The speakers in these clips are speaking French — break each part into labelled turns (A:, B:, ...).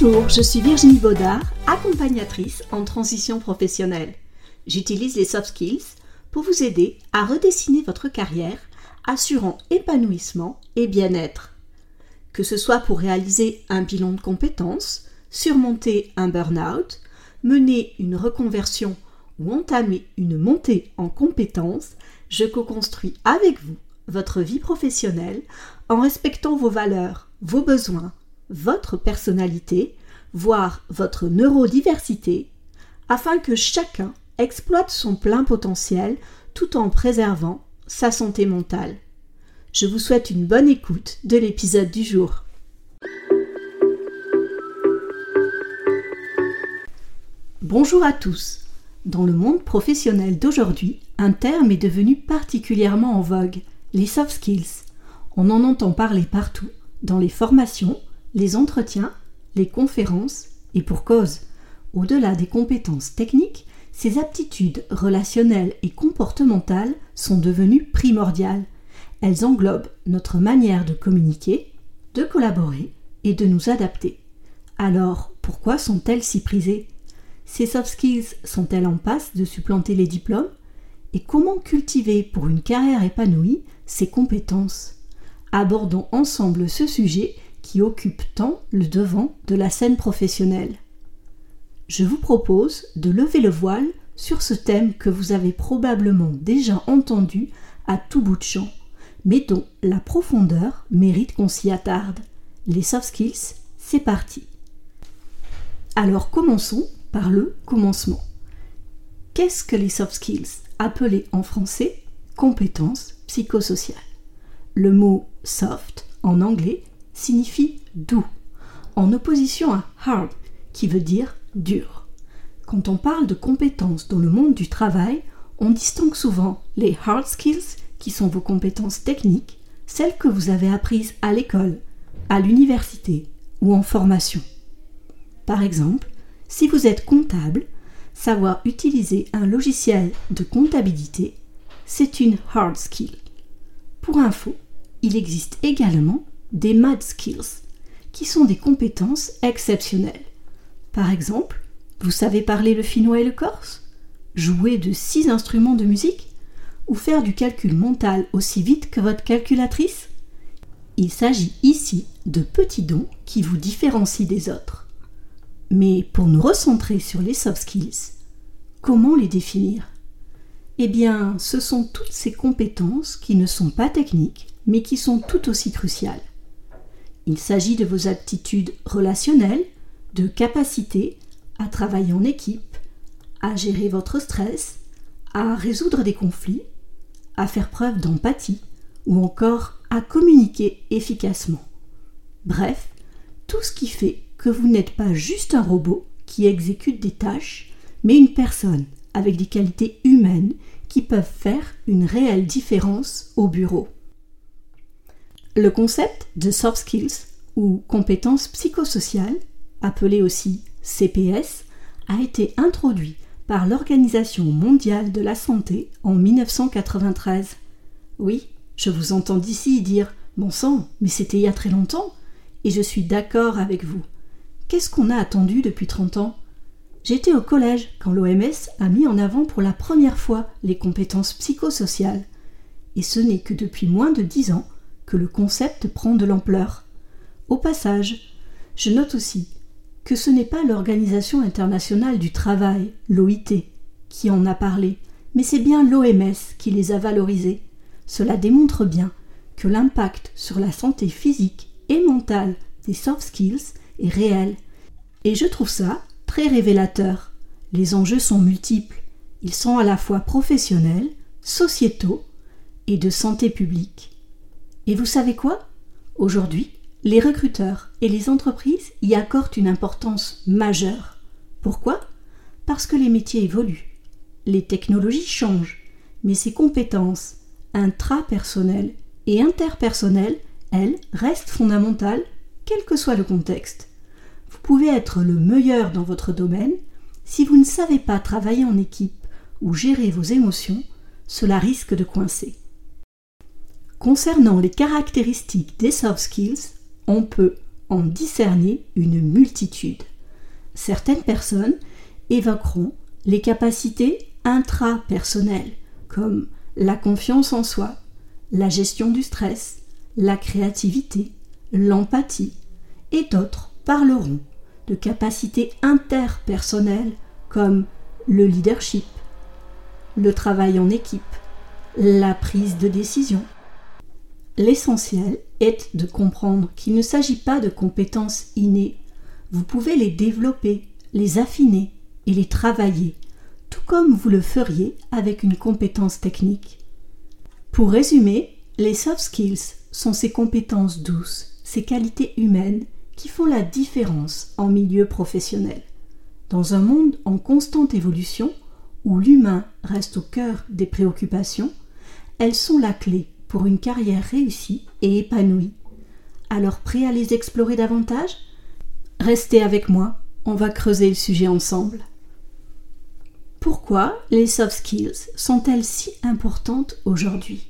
A: Bonjour, je suis Virginie Baudard, accompagnatrice en transition professionnelle. J'utilise les soft skills pour vous aider à redessiner votre carrière, assurant épanouissement et bien-être. Que ce soit pour réaliser un bilan de compétences, surmonter un burn-out, mener une reconversion ou entamer une montée en compétences, je co-construis avec vous votre vie professionnelle en respectant vos valeurs, vos besoins, votre personnalité, voire votre neurodiversité, afin que chacun exploite son plein potentiel tout en préservant sa santé mentale. Je vous souhaite une bonne écoute de l'épisode du jour. Bonjour à tous. Dans le monde professionnel d'aujourd'hui, un terme est devenu particulièrement en vogue, les soft skills. On en entend parler partout, dans les formations, les entretiens, les conférences, et pour cause. Au-delà des compétences techniques, ces aptitudes relationnelles et comportementales sont devenues primordiales. Elles englobent notre manière de communiquer, de collaborer et de nous adapter. Alors, pourquoi sont-elles si prisées? Ces soft skills sont-elles en passe de supplanter les diplômes? Et comment cultiver pour une carrière épanouie ces compétences? Abordons ensemble ce sujet qui occupe tant le devant de la scène professionnelle. Je vous propose de lever le voile sur ce thème que vous avez probablement déjà entendu à tout bout de champ, mais dont la profondeur mérite qu'on s'y attarde. Les soft skills, c'est parti. Alors commençons par le commencement. Qu'est-ce que les soft skills, appelés en français compétences psychosociales? Le mot soft en anglais signifie doux, en opposition à hard, qui veut dire dur. Quand on parle de compétences dans le monde du travail, on distingue souvent les hard skills, qui sont vos compétences techniques, celles que vous avez apprises à l'école, à l'université ou en formation. Par exemple, si vous êtes comptable, savoir utiliser un logiciel de comptabilité, c'est une hard skill. Pour info, il existe également des mad skills, qui sont des compétences exceptionnelles. Par exemple, vous savez parler le finnois et le corse? Jouer de six instruments de musique? Ou faire du calcul mental aussi vite que votre calculatrice? Il s'agit ici de petits dons qui vous différencient des autres. Mais pour nous recentrer sur les soft skills, comment les définir? Eh bien, ce sont toutes ces compétences qui ne sont pas techniques, mais qui sont tout aussi cruciales. Il s'agit de vos aptitudes relationnelles, de capacité à travailler en équipe, à gérer votre stress, à résoudre des conflits, à faire preuve d'empathie ou encore à communiquer efficacement. Bref, tout ce qui fait que vous n'êtes pas juste un robot qui exécute des tâches, mais une personne avec des qualités humaines qui peuvent faire une réelle différence au bureau. Le concept de soft skills ou compétences psychosociales, appelé aussi CPS, a été introduit par l'Organisation mondiale de la santé en 1993. Oui, je vous entends d'ici dire Bon sang, mais c'était il y a très longtemps, et je suis d'accord avec vous. Qu'est-ce qu'on a attendu depuis 30 ans? J'étais au collège quand l'OMS a mis en avant pour la première fois les compétences psychosociales, et ce n'est que depuis moins de 10 ans que le concept prend de l'ampleur. Au passage, je note aussi que ce n'est pas l'Organisation internationale du travail, l'OIT, qui en a parlé, mais c'est bien l'OMS qui les a valorisés. Cela démontre bien que l'impact sur la santé physique et mentale des soft skills est réel. Et je trouve ça très révélateur. Les enjeux sont multiples. Ils sont à la fois professionnels, sociétaux et de santé publique. Et vous savez quoi? Aujourd'hui, les recruteurs et les entreprises y accordent une importance majeure. Pourquoi? Parce que les métiers évoluent, les technologies changent, mais ces compétences intrapersonnelles et interpersonnelles, elles, restent fondamentales, quel que soit le contexte. Vous pouvez être le meilleur dans votre domaine, si vous ne savez pas travailler en équipe ou gérer vos émotions, cela risque de coincer. Concernant les caractéristiques des soft skills, on peut, en discerner une multitude. Certaines personnes évoqueront les capacités intrapersonnelles, comme la confiance en soi, la gestion du stress, la créativité, l'empathie, et d'autres parleront de capacités interpersonnelles comme le leadership, le travail en équipe, la prise de décision. L'essentiel est de comprendre qu'il ne s'agit pas de compétences innées. Vous pouvez les développer, les affiner et les travailler, tout comme vous le feriez avec une compétence technique. Pour résumer, les soft skills sont ces compétences douces, ces qualités humaines qui font la différence en milieu professionnel. Dans un monde en constante évolution, où l'humain reste au cœur des préoccupations, elles sont la clé une carrière réussie et épanouie. Alors prêt à les explorer davantage? Restez avec moi, on va creuser le sujet ensemble. Pourquoi les soft skills sont-elles si importantes aujourd'hui?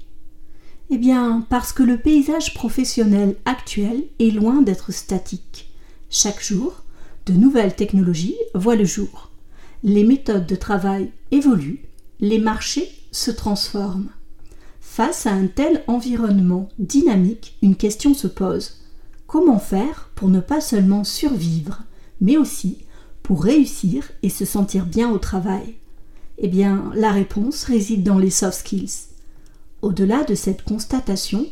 A: Eh bien, parce que le paysage professionnel actuel est loin d'être statique. Chaque jour, de nouvelles technologies voient le jour. Les méthodes de travail évoluent, les marchés se transforment. Face à un tel environnement dynamique, une question se pose. Comment faire pour ne pas seulement survivre, mais aussi pour réussir et se sentir bien au travail? Eh bien, la réponse réside dans les soft skills. Au-delà de cette constatation,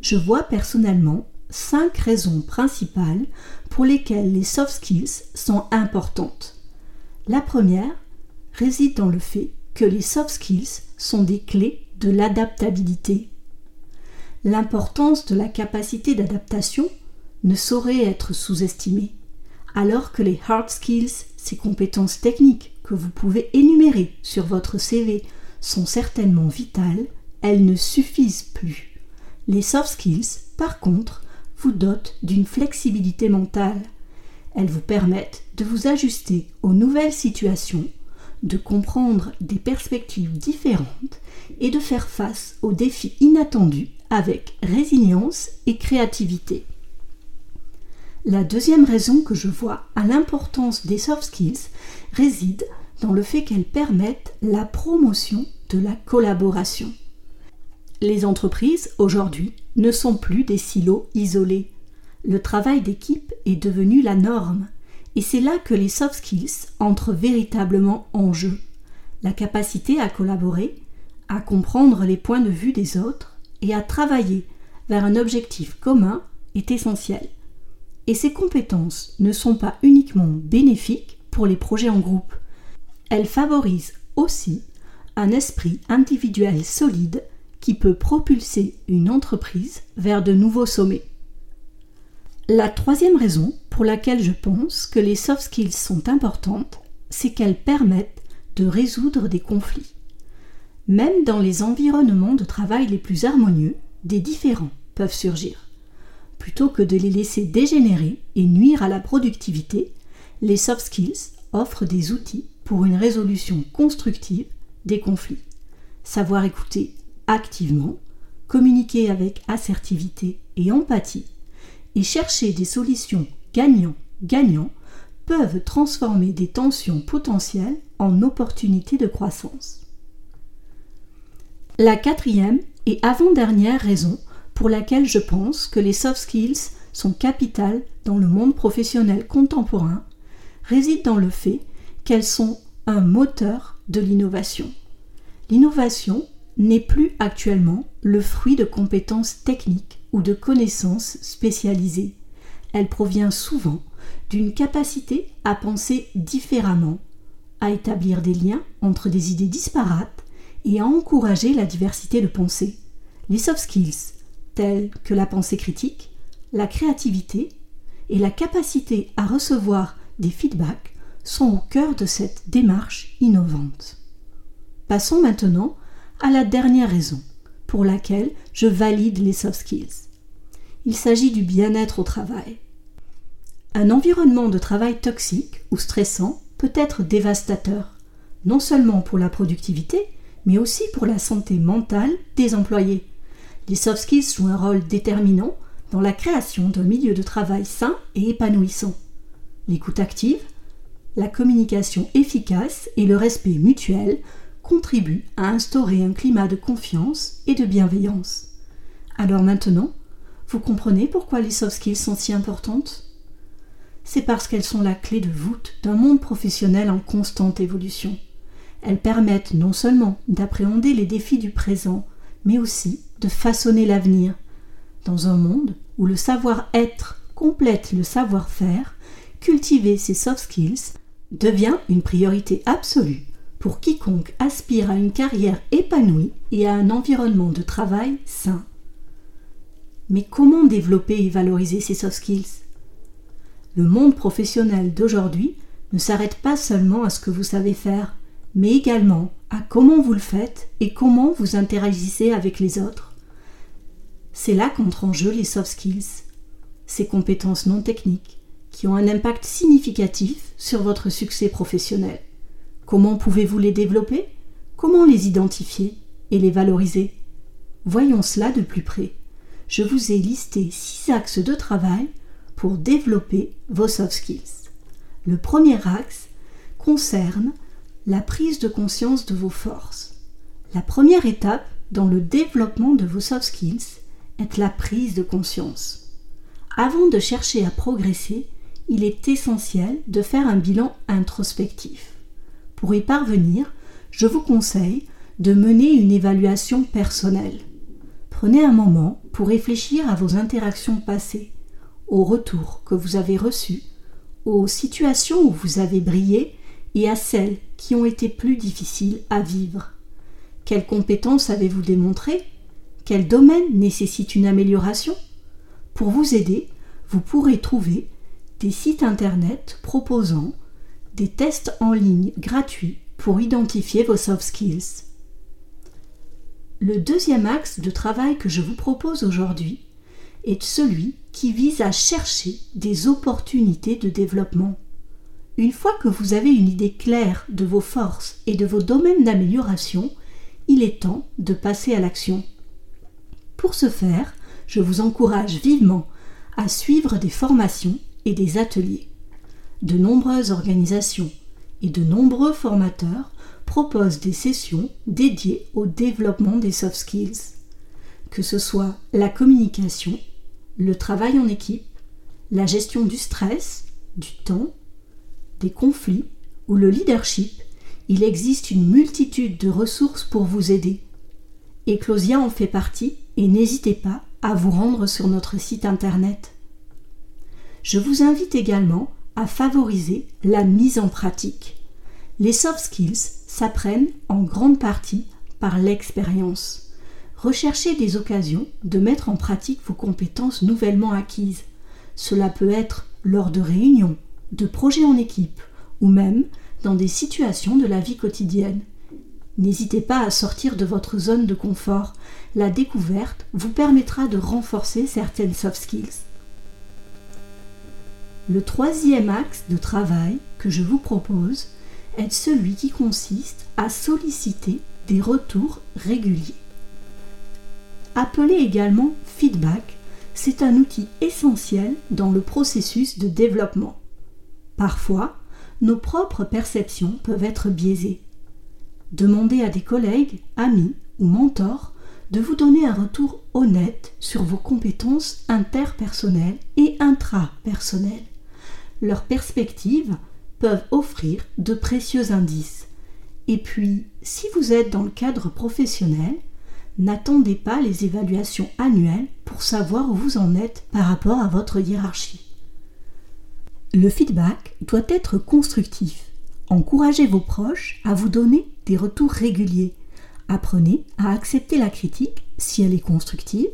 A: je vois personnellement cinq raisons principales pour lesquelles les soft skills sont importantes. La première réside dans le fait que les soft skills sont des clés de l'adaptabilité. L'importance de la capacité d'adaptation ne saurait être sous-estimée, alors que les hard skills, ces compétences techniques que vous pouvez énumérer sur votre CV, sont certainement vitales, elles ne suffisent plus. Les soft skills, par contre, vous dotent d'une flexibilité mentale. Elles vous permettent de vous ajuster aux nouvelles situations, de comprendre des perspectives différentes et de faire face aux défis inattendus avec résilience et créativité. La deuxième raison que je vois à l'importance des soft skills réside dans le fait qu'elles permettent la promotion de la collaboration. Les entreprises, aujourd'hui, ne sont plus des silos isolés. Le travail d'équipe est devenu la norme, et c'est là que les soft skills entrent véritablement en jeu. La capacité à collaborer, à comprendre les points de vue des autres et à travailler vers un objectif commun est essentielle. Et ces compétences ne sont pas uniquement bénéfiques pour les projets en groupe, elles favorisent aussi un esprit individuel solide qui peut propulser une entreprise vers de nouveaux sommets. La troisième raison pour laquelle je pense que les soft skills sont importantes, c'est qu'elles permettent de résoudre des conflits. Même dans les environnements de travail les plus harmonieux, des différends peuvent surgir. Plutôt que de les laisser dégénérer et nuire à la productivité, les soft skills offrent des outils pour une résolution constructive des conflits. Savoir écouter activement, communiquer avec assertivité et empathie, et chercher des solutions gagnant-gagnant peuvent transformer des tensions potentielles en opportunités de croissance. La quatrième et avant-dernière raison pour laquelle je pense que les soft skills sont capitales dans le monde professionnel contemporain réside dans le fait qu'elles sont un moteur de l'innovation. L'innovation n'est plus actuellement le fruit de compétences techniques ou de connaissances spécialisées. Elle provient souvent d'une capacité à penser différemment, à établir des liens entre des idées disparates et à encourager la diversité de pensée. Les soft skills, tels que la pensée critique, la créativité et la capacité à recevoir des feedbacks, sont au cœur de cette démarche innovante. Passons maintenant à la dernière raison pour laquelle je valide les soft skills. Il s'agit du bien-être au travail. Un environnement de travail toxique ou stressant peut être dévastateur, non seulement pour la productivité, mais aussi pour la santé mentale des employés. Les soft skills jouent un rôle déterminant dans la création d'un milieu de travail sain et épanouissant. L'écoute active, la communication efficace et le respect mutuel contribuent à instaurer un climat de confiance et de bienveillance. Alors maintenant, vous comprenez pourquoi les soft skills sont si importantes? C'est parce qu'elles sont la clé de voûte d'un monde professionnel en constante évolution. Elles permettent non seulement d'appréhender les défis du présent, mais aussi de façonner l'avenir. Dans un monde où le savoir-être complète le savoir-faire, cultiver ces soft skills devient une priorité absolue pour quiconque aspire à une carrière épanouie et à un environnement de travail sain. Mais comment développer et valoriser ces soft skills? Le monde professionnel d'aujourd'hui ne s'arrête pas seulement à ce que vous savez faire, mais également à comment vous le faites et comment vous interagissez avec les autres. C'est là qu'entrent en jeu les soft skills, ces compétences non techniques qui ont un impact significatif sur votre succès professionnel. Comment pouvez-vous les développer? Comment les identifier et les valoriser? Voyons cela de plus près. Je vous ai listé six axes de travail pour développer vos soft skills. Le premier axe concerne la prise de conscience de vos forces. La première étape dans le développement de vos soft skills est la prise de conscience. Avant de chercher à progresser, il est essentiel de faire un bilan introspectif. Pour y parvenir, je vous conseille de mener une évaluation personnelle. Prenez un moment pour réfléchir à vos interactions passées, aux retours que vous avez reçus, aux situations où vous avez brillé et à celles qui ont été plus difficiles à vivre. Quelles compétences avez-vous démontrées? Quel domaine nécessite une amélioration? Pour vous aider, vous pourrez trouver des sites internet proposant des tests en ligne gratuits pour identifier vos soft skills. Le deuxième axe de travail que je vous propose aujourd'hui est celui qui vise à chercher des opportunités de développement. Une fois que vous avez une idée claire de vos forces et de vos domaines d'amélioration, il est temps de passer à l'action. Pour ce faire, je vous encourage vivement à suivre des formations et des ateliers. De nombreuses organisations et de nombreux formateurs proposent des sessions dédiées au développement des soft skills, que ce soit la communication, le travail en équipe, la gestion du stress, du temps, des conflits ou le leadership, il existe une multitude de ressources pour vous aider. Eclosia en fait partie et n'hésitez pas à vous rendre sur notre site internet. Je vous invite également à favoriser la mise en pratique. Les soft skills s'apprennent en grande partie par l'expérience. Recherchez des occasions de mettre en pratique vos compétences nouvellement acquises. Cela peut être lors de réunions, de projets en équipe ou même dans des situations de la vie quotidienne. N'hésitez pas à sortir de votre zone de confort. La découverte vous permettra de renforcer certaines soft skills. Le troisième axe de travail que je vous propose celui qui consiste à solliciter des retours réguliers. Appelé également feedback, c'est un outil essentiel dans le processus de développement. Parfois, nos propres perceptions peuvent être biaisées. Demandez à des collègues, amis ou mentors de vous donner un retour honnête sur vos compétences interpersonnelles et intrapersonnelles. Leurs perspectives peuvent offrir de précieux indices. Et puis, si vous êtes dans le cadre professionnel, n'attendez pas les évaluations annuelles pour savoir où vous en êtes par rapport à votre hiérarchie. Le feedback doit être constructif. Encouragez vos proches à vous donner des retours réguliers. Apprenez à accepter la critique si elle est constructive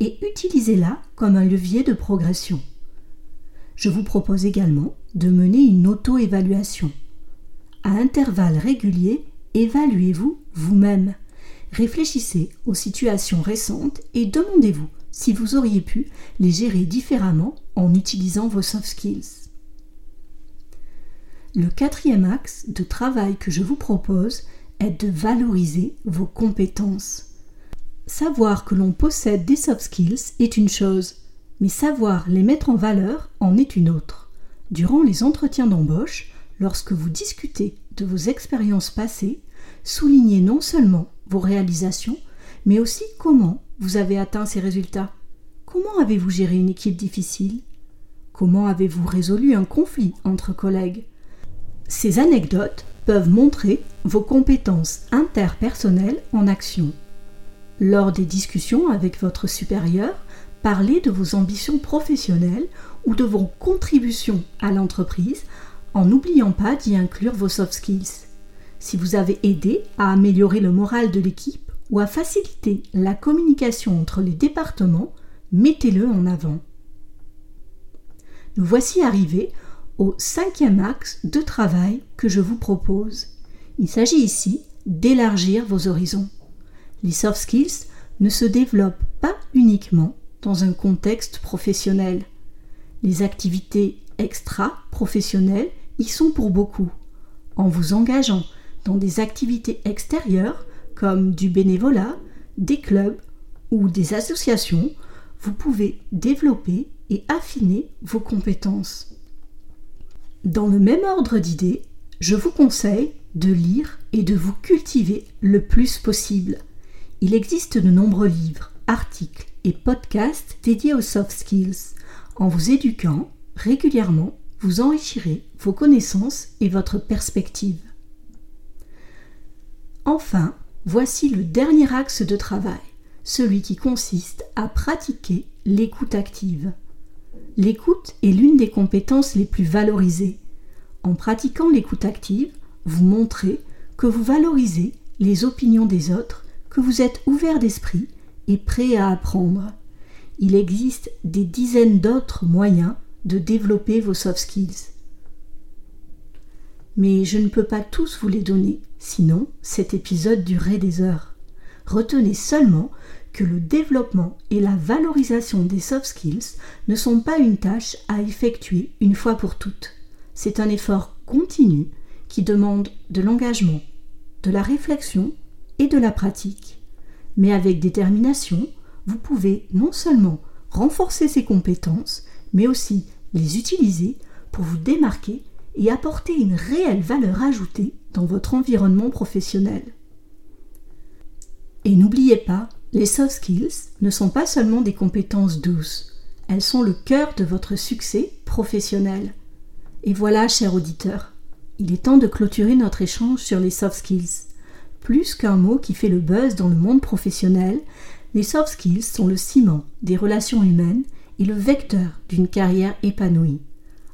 A: et utilisez-la comme un levier de progression. Je vous propose également de mener une auto-évaluation. À intervalles réguliers, évaluez-vous vous-même. Réfléchissez aux situations récentes et demandez-vous si vous auriez pu les gérer différemment en utilisant vos soft skills. Le quatrième axe de travail que je vous propose est de valoriser vos compétences. Savoir que l'on possède des soft skills est une chose, mais savoir les mettre en valeur en est une autre. Durant les entretiens d'embauche, lorsque vous discutez de vos expériences passées, soulignez non seulement vos réalisations, mais aussi comment vous avez atteint ces résultats. Comment avez-vous géré une équipe difficile? Comment avez-vous résolu un conflit entre collègues? Ces anecdotes peuvent montrer vos compétences interpersonnelles en action. Lors des discussions avec votre supérieur, parlez de vos ambitions professionnelles ou de vos contributions à l'entreprise en n'oubliant pas d'y inclure vos soft skills. Si vous avez aidé à améliorer le moral de l'équipe ou à faciliter la communication entre les départements, mettez-le en avant. Nous voici arrivés au cinquième axe de travail que je vous propose. Il s'agit ici d'élargir vos horizons. Les soft skills ne se développent pas uniquement dans un contexte professionnel. Les activités extra-professionnelles y sont pour beaucoup. En vous engageant dans des activités extérieures comme du bénévolat, des clubs ou des associations, vous pouvez développer et affiner vos compétences. Dans le même ordre d'idées, je vous conseille de lire et de vous cultiver le plus possible. Il existe de nombreux livres, articles et podcasts dédiés aux soft skills. En vous éduquant régulièrement, vous enrichirez vos connaissances et votre perspective. Enfin, voici le dernier axe de travail, celui qui consiste à pratiquer l'écoute active. L'écoute est l'une des compétences les plus valorisées. En pratiquant l'écoute active, vous montrez que vous valorisez les opinions des autres, que vous êtes ouvert d'esprit et prêt à apprendre. Il existe des dizaines d'autres moyens de développer vos soft skills. Mais je ne peux pas tous vous les donner, sinon cet épisode durerait des heures. Retenez seulement que le développement et la valorisation des soft skills ne sont pas une tâche à effectuer une fois pour toutes. C'est un effort continu qui demande de l'engagement, de la réflexion et de la pratique. Mais avec détermination, vous pouvez non seulement renforcer ces compétences, mais aussi les utiliser pour vous démarquer et apporter une réelle valeur ajoutée dans votre environnement professionnel. Et n'oubliez pas les soft skills ne sont pas seulement des compétences douces, elles sont le cœur de votre succès professionnel. Et voilà, cher auditeur, il est temps de clôturer notre échange sur les soft skills. Plus qu'un mot qui fait le buzz dans le monde professionnel, les soft skills sont le ciment des relations humaines et le vecteur d'une carrière épanouie.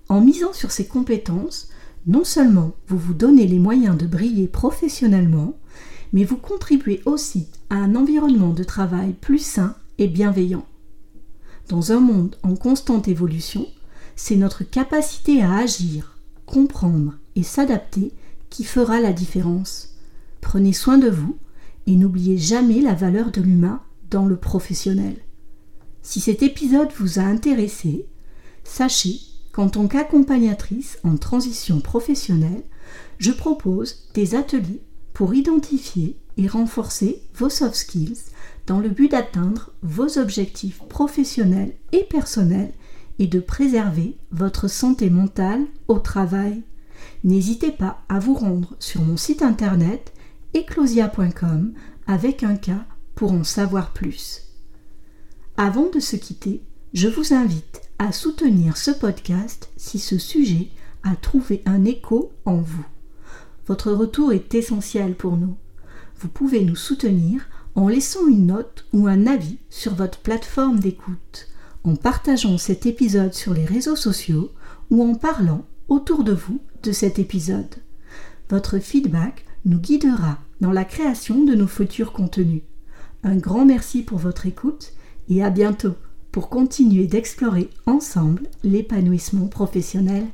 A: En misant sur ces compétences, non seulement vous vous donnez les moyens de briller professionnellement, mais vous contribuez aussi à un environnement de travail plus sain et bienveillant. Dans un monde en constante évolution, c'est notre capacité à agir, comprendre et s'adapter qui fera la différence. Prenez soin de vous et n'oubliez jamais la valeur de l'humain dans le professionnel. Si cet épisode vous a intéressé, sachez qu'en tant qu'accompagnatrice en transition professionnelle, je propose des ateliers pour identifier et renforcer vos soft skills dans le but d'atteindre vos objectifs professionnels et personnels et de préserver votre santé mentale au travail. N'hésitez pas à vous rendre sur mon site internet eclosia.com avec un cas pour en savoir plus. Avant de se quitter, je vous invite à soutenir ce podcast si ce sujet a trouvé un écho en vous. Votre retour est essentiel pour nous. Vous pouvez nous soutenir en laissant une note ou un avis sur votre plateforme d'écoute, en partageant cet épisode sur les réseaux sociaux ou en parlant autour de vous de cet épisode. Votre feedback nous guidera dans la création de nos futurs contenus. Un grand merci pour votre écoute et à bientôt pour continuer d'explorer ensemble l'épanouissement professionnel.